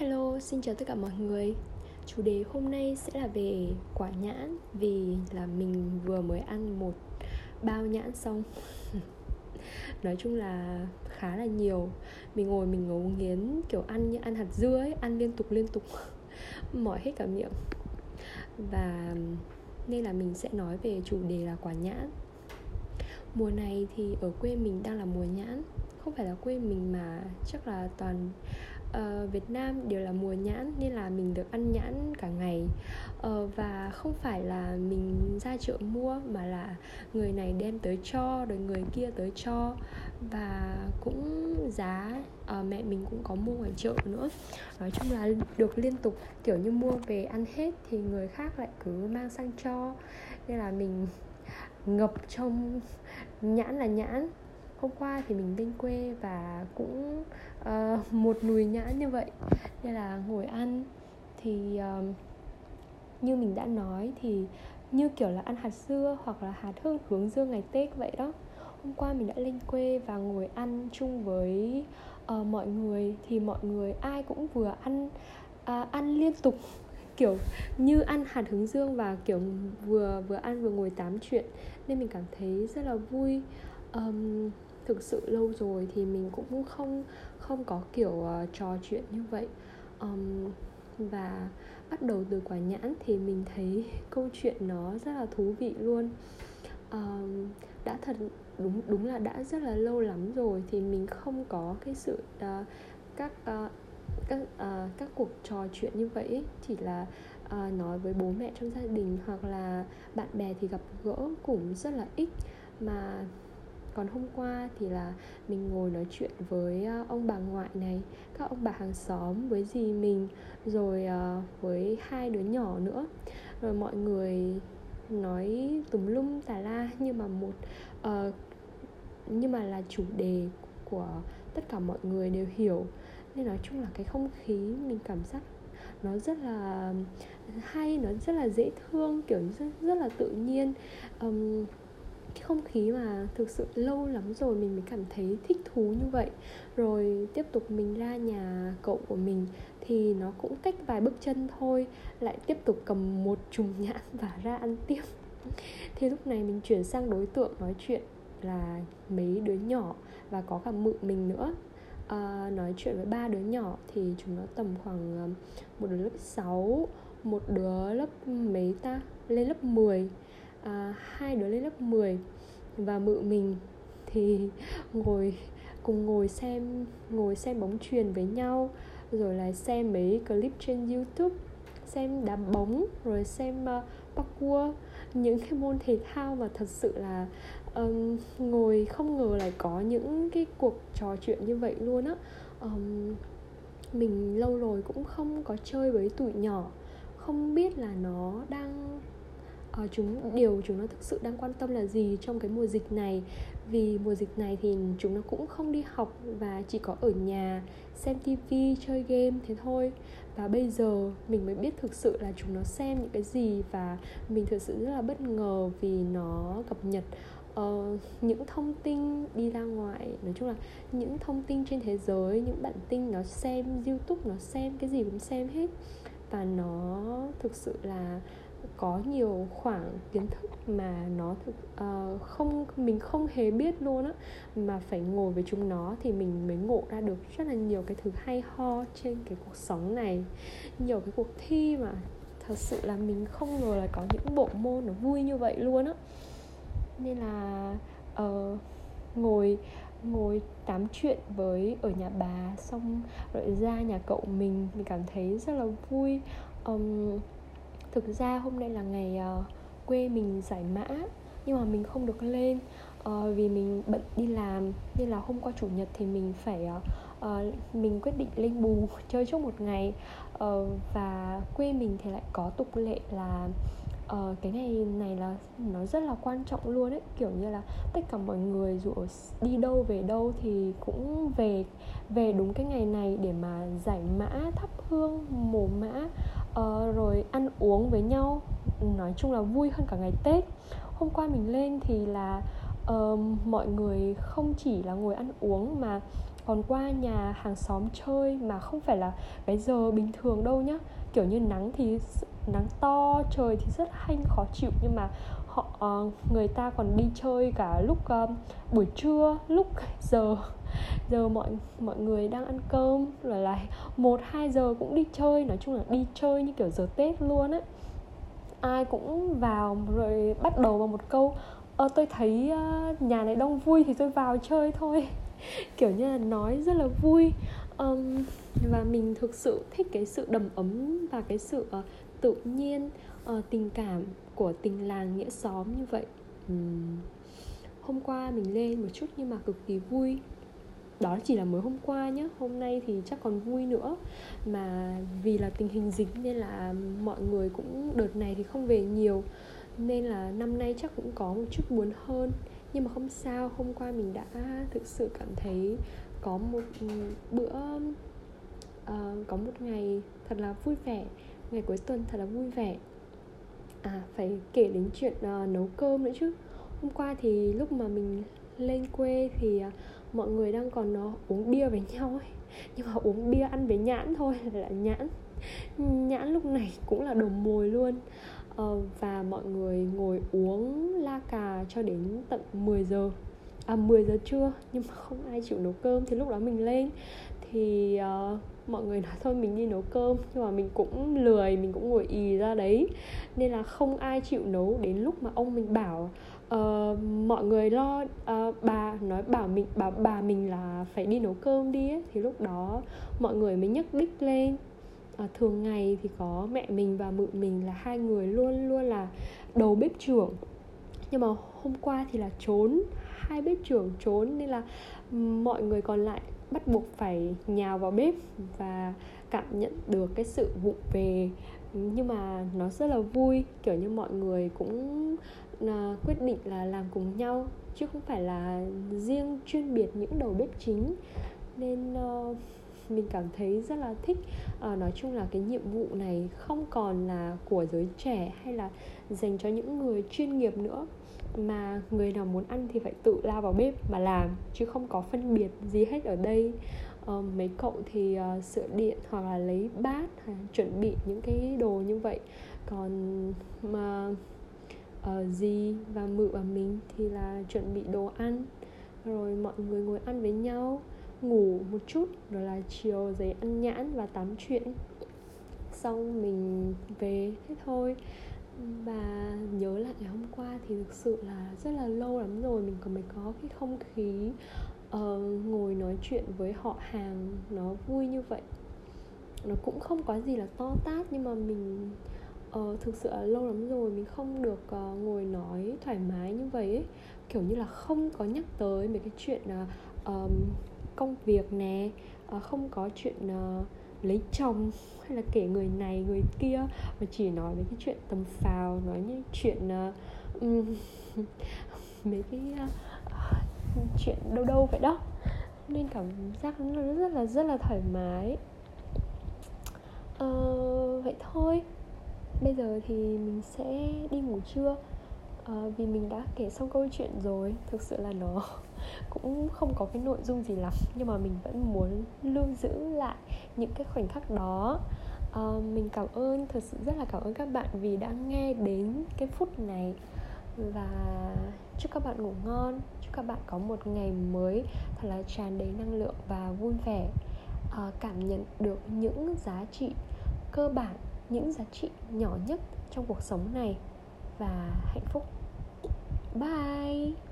Hello, xin chào tất cả mọi người. Chủ đề hôm nay sẽ là về quả nhãn Vì là mình vừa mới ăn một bao nhãn xong. Nói chung là khá là nhiều. Mình ngồi mình ngấu nghiến kiểu ăn như ăn hạt dưa ấy Ăn liên tục liên tục. Mỏi hết cả miệng. Và nên là mình sẽ nói về chủ đề là quả nhãn. Mùa này thì ở quê mình đang là mùa nhãn. Không phải là quê mình mà chắc là toàn uh, Việt Nam đều là mùa nhãn nên là mình được ăn nhãn cả ngày. Uh, và không phải là mình ra chợ mua mà là người này đem tới cho rồi người kia tới cho. Và cũng giá uh, mẹ mình cũng có mua ngoài chợ nữa. Nói chung là được liên tục kiểu như mua về ăn hết thì người khác lại cứ mang sang cho. Nên là mình ngập trong nhãn là nhãn hôm qua thì mình lên quê và cũng uh, một nùi nhãn như vậy. Nên là ngồi ăn thì uh, như mình đã nói thì như kiểu là ăn hạt dưa hoặc là hạt hương hướng dương ngày tết vậy đó. Hôm qua mình đã lên quê và ngồi ăn chung với uh, mọi người thì mọi người ai cũng vừa ăn uh, ăn liên tục kiểu như ăn hạt hướng dương và kiểu vừa vừa ăn vừa ngồi tám chuyện. Nên mình cảm thấy rất là vui. Um, thực sự lâu rồi thì mình cũng không không có kiểu uh, trò chuyện như vậy. Um, và bắt đầu từ quả nhãn thì mình thấy câu chuyện nó rất là thú vị luôn. Um, đã thật đúng đúng là đã rất là lâu lắm rồi thì mình không có cái sự uh, các uh, các uh, các cuộc trò chuyện như vậy chỉ là uh, nói với bố mẹ trong gia đình hoặc là bạn bè thì gặp gỡ cũng rất là ít. Mà còn hôm qua thì là mình ngồi nói chuyện với ờ, ông bà ngoại này các ông bà hàng xóm với dì mình rồi ờ, với hai đứa nhỏ nữa. Rồi mọi người nói tùm lum tà la nhưng mà một uh, nhưng mà là chủ đề của tất cả mọi người đều hiểu. Nên nói chung là cái không khí mình cảm giác nó rất là hay nó rất là dễ thương kiểu rất rất là tự nhiên. Um, cái không khí mà thực sự lâu lắm rồi mình mới cảm thấy thích thú như vậy. Rồi tiếp tục mình ra nhà cậu của mình thì nó cũng cách vài bước chân thôi lại tiếp tục cầm một chùm nhãn và ra ăn tiếp. Thì lúc này mình chuyển sang đối tượng nói chuyện là mấy đứa nhỏ và có cả mượn mình nữa. À, nói chuyện với ba đứa nhỏ thì chúng nó tầm khoảng ờ, một đứa lớp 6 một đứa lớp mấy ta? Lên lớp 10 à, hai đứa lên lớp 10 và mự mình thì ngồi cùng ngồi xem ngồi xem bóng truyền với nhau rồi là xem mấy clip trên youtube xem đá bóng rồi xem à, uh, parkour những cái môn thể thao mà thật sự là um, ngồi không ngờ lại có những cái cuộc trò chuyện như vậy luôn á. Um, mình lâu rồi cũng không có chơi với tụi nhỏ không biết là nó đang uh, chúng điều chúng nó thực sự đang quan tâm là gì trong cái mùa dịch này? Vì mùa dịch này thì chúng nó cũng không đi học và chỉ có ở nhà xem tivi chơi game thế thôi. Và bây giờ mình mới biết thực sự là chúng nó xem những cái gì và mình thực sự rất là bất ngờ vì nó cập nhật uh, những thông tin đi ra ngoài. Nói chung là những thông tin trên thế giới những bản tin nó xem youtube nó xem cái gì cũng xem hết. Và nó thực sự là có nhiều khoảng kiến thức mà nó thực uh, không mình không hề biết luôn á mà phải ngồi với chúng nó thì mình mới ngộ ra được rất là nhiều cái thứ hay ho trên cái cuộc sống này nhiều cái cuộc thi mà thật sự là mình không ngờ là có những bộ môn nó vui như vậy luôn á. Nên là uh, ngồi ngồi tám chuyện với ở nhà bà xong rồi ra nhà cậu mình mình cảm thấy rất là vui. Um, thực ra hôm nay là ngày uh, quê mình giải mã nhưng mà mình không được lên. Uh, vì mình bận đi làm nên là hôm qua chủ nhật thì mình phải uh, uh, mình quyết định lên bù chơi chốt một ngày. Uh, và quê mình thì lại có tục lệ là uh, cái ngày này là nó rất là quan trọng luôn ấy. Kiểu như là tất cả mọi người dù đi đâu về đâu thì cũng về về đúng cái ngày này để mà giải mã thắp hương mồ mã uh, rồi ăn uống với nhau. Nói chung là vui hơn cả ngày tết. Hôm qua mình lên thì là uh, mọi người không chỉ là ngồi ăn uống mà còn qua nhà hàng xóm chơi mà không phải là cái giờ bình thường đâu nhá. Kiểu như nắng thì nắng to trời thì rất hanh khó chịu. Nhưng mà họ uh, người ta còn đi chơi cả lúc uh, buổi trưa lúc giờ giờ mọi mọi người đang ăn cơm. Rồi là một hai giờ cũng đi chơi. Nói chung là đi chơi như kiểu giờ tết luôn á. Ai cũng vào rồi bắt đầu vào một câu ờ, tôi thấy uh, nhà này đông vui thì tôi vào chơi thôi. Kiểu như là nói rất là vui. Um, và mình thực sự thích cái sự đầm ấm và cái sự uh, tự nhiên uh, tình cảm của tình làng nghĩa xóm như vậy. Um, hôm qua mình lên một chút nhưng mà cực kỳ vui. Đó chỉ là mới hôm qua nhé hôm nay thì chắc còn vui nữa. Mà vì là tình hình dịch nên là mọi người cũng đợt này thì không về nhiều. Nên là năm nay chắc cũng có một chút buồn hơn. Nhưng mà không sao hôm qua mình đã thực sự cảm thấy có một bữa uh, có một ngày thật là vui vẻ ngày cuối tuần thật là vui vẻ. À phải kể đến chuyện uh, nấu cơm nữa chứ. Hôm qua thì lúc mà mình lên quê thì uh, mọi người đang còn uh, uống bia với nhau ấy. Nhưng mà uống bia ăn với nhãn thôi là nhãn. Nhãn lúc này cũng là đồ mồi luôn. Uh, và mọi người ngồi uống la cà cho đến tận 10 giờ. À 10 giờ trưa nhưng mà không ai chịu nấu cơm. Thì lúc đó mình lên thì uh, mọi người nói thôi mình đi nấu cơm nhưng mà mình cũng lười mình cũng ngồi ì ra đấy. Nên là không ai chịu nấu đến lúc mà ông mình bảo uh, mọi người lo uh, bà nói bảo mình bảo bà mình là phải đi nấu cơm đi ấy, thì lúc đó mọi người mới nhấc đích lên. À, thường ngày thì có mẹ mình và mụ mình là hai người luôn luôn là đầu bếp trưởng. Nhưng mà hôm qua thì là trốn hai bếp trưởng trốn nên là mọi người còn lại bắt buộc phải nhào vào bếp và cảm nhận được cái sự vụ về. Nhưng mà nó rất là vui kiểu như mọi người cũng à, quyết định là làm cùng nhau chứ không phải là riêng chuyên biệt những đầu bếp chính. Nên uh, mình cảm thấy rất là thích. À, nói chung là cái nhiệm vụ này không còn là của giới trẻ hay là dành cho những người chuyên nghiệp nữa. Mà người nào muốn ăn thì phải tự lao vào bếp mà làm chứ không có phân biệt gì hết ở đây. Uh, mấy cậu thì uh, sửa điện hoặc là lấy bát hay chuẩn bị những cái đồ như vậy. Còn mà uh, và mự và mình thì là chuẩn bị đồ ăn. Rồi mọi người ngồi ăn với nhau ngủ một chút rồi là chiều giấy ăn nhãn và tám chuyện. Xong mình về thế thôi. Và nhớ lại ngày hôm qua thì thực sự là rất là lâu lắm rồi mình còn mới có cái không khí uh, ngồi nói chuyện với họ hàng nó vui như vậy. Nó cũng không có gì là to tát nhưng mà mình uh, thực sự là lâu lắm rồi mình không được uh, ngồi nói thoải mái như vậy ấy. Kiểu như là không có nhắc tới mấy cái chuyện là uh, công việc nè ờ, không có chuyện ờ, lấy chồng hay là kể người này người kia mà chỉ nói về cái chuyện tầm phào nói những chuyện uh, mấy cái uh, chuyện đâu đâu vậy đó. Nên cảm giác nó rất là rất là thoải mái. Uh, vậy thôi. Bây giờ thì mình sẽ đi ngủ trưa à, vì mình đã kể xong câu chuyện rồi thực sự là nó cũng không có cái nội dung gì lắm nhưng mà mình vẫn muốn lưu giữ lại những cái khoảnh khắc đó. À, mình cảm ơn thật sự rất là cảm ơn các bạn vì đã nghe đến cái phút này. Và chúc các bạn ngủ ngon chúc các bạn có một ngày mới thật là tràn đầy năng lượng và vui vẻ. À, cảm nhận được những giá trị cơ bản những giá trị nhỏ nhất trong cuộc sống này và hạnh phúc. Bye.